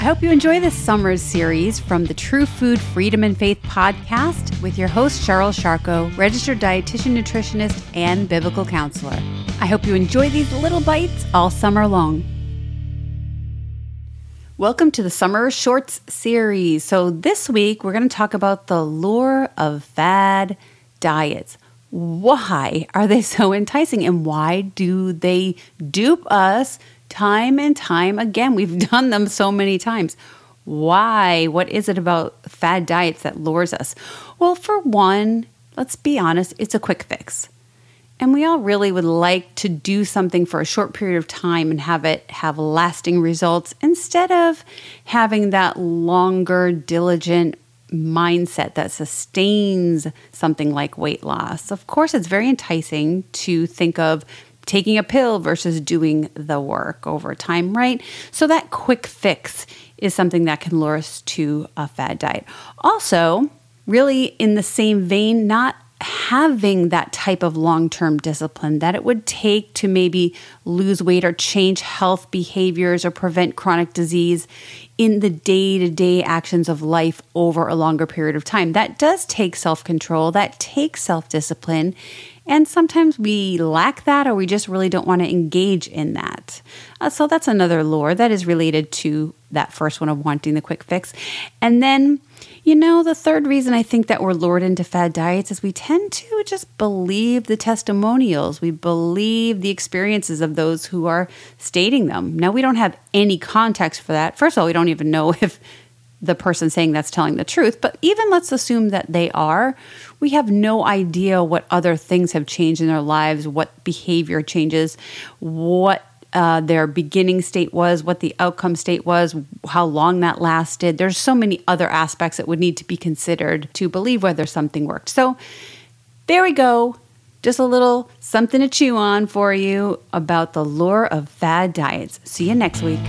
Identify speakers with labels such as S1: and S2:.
S1: I hope you enjoy this summer's series from the True Food Freedom and Faith podcast with your host, Cheryl Sharko, registered dietitian, nutritionist, and biblical counselor. I hope you enjoy these little bites all summer long. Welcome to the Summer Shorts series. So, this week we're going to talk about the lure of fad diets. Why are they so enticing and why do they dupe us time and time again? We've done them so many times. Why? What is it about fad diets that lures us? Well, for one, let's be honest, it's a quick fix. And we all really would like to do something for a short period of time and have it have lasting results instead of having that longer, diligent mindset that sustains something like weight loss. Of course, it's very enticing to think of taking a pill versus doing the work over time, right? So, that quick fix is something that can lure us to a fad diet. Also, really in the same vein, not having that type of long term discipline that it would take to maybe lose weight or change health behaviors or prevent chronic disease in the day to day actions of life over a longer period of time. That does take self control, that takes self discipline. And sometimes we lack that or we just really don't want to engage in that. Uh, so that's another lure that is related to that first one of wanting the quick fix. And then you know, the third reason I think that we're lured into fad diets is we tend to just believe the testimonials. We believe the experiences of those who are stating them. Now, we don't have any context for that. First of all, we don't even know if the person saying that's telling the truth, but even let's assume that they are, we have no idea what other things have changed in their lives, what behavior changes, what uh, their beginning state was, what the outcome state was, how long that lasted. There's so many other aspects that would need to be considered to believe whether something worked. So there we go. Just a little something to chew on for you about the lure of fad diets. See you next week.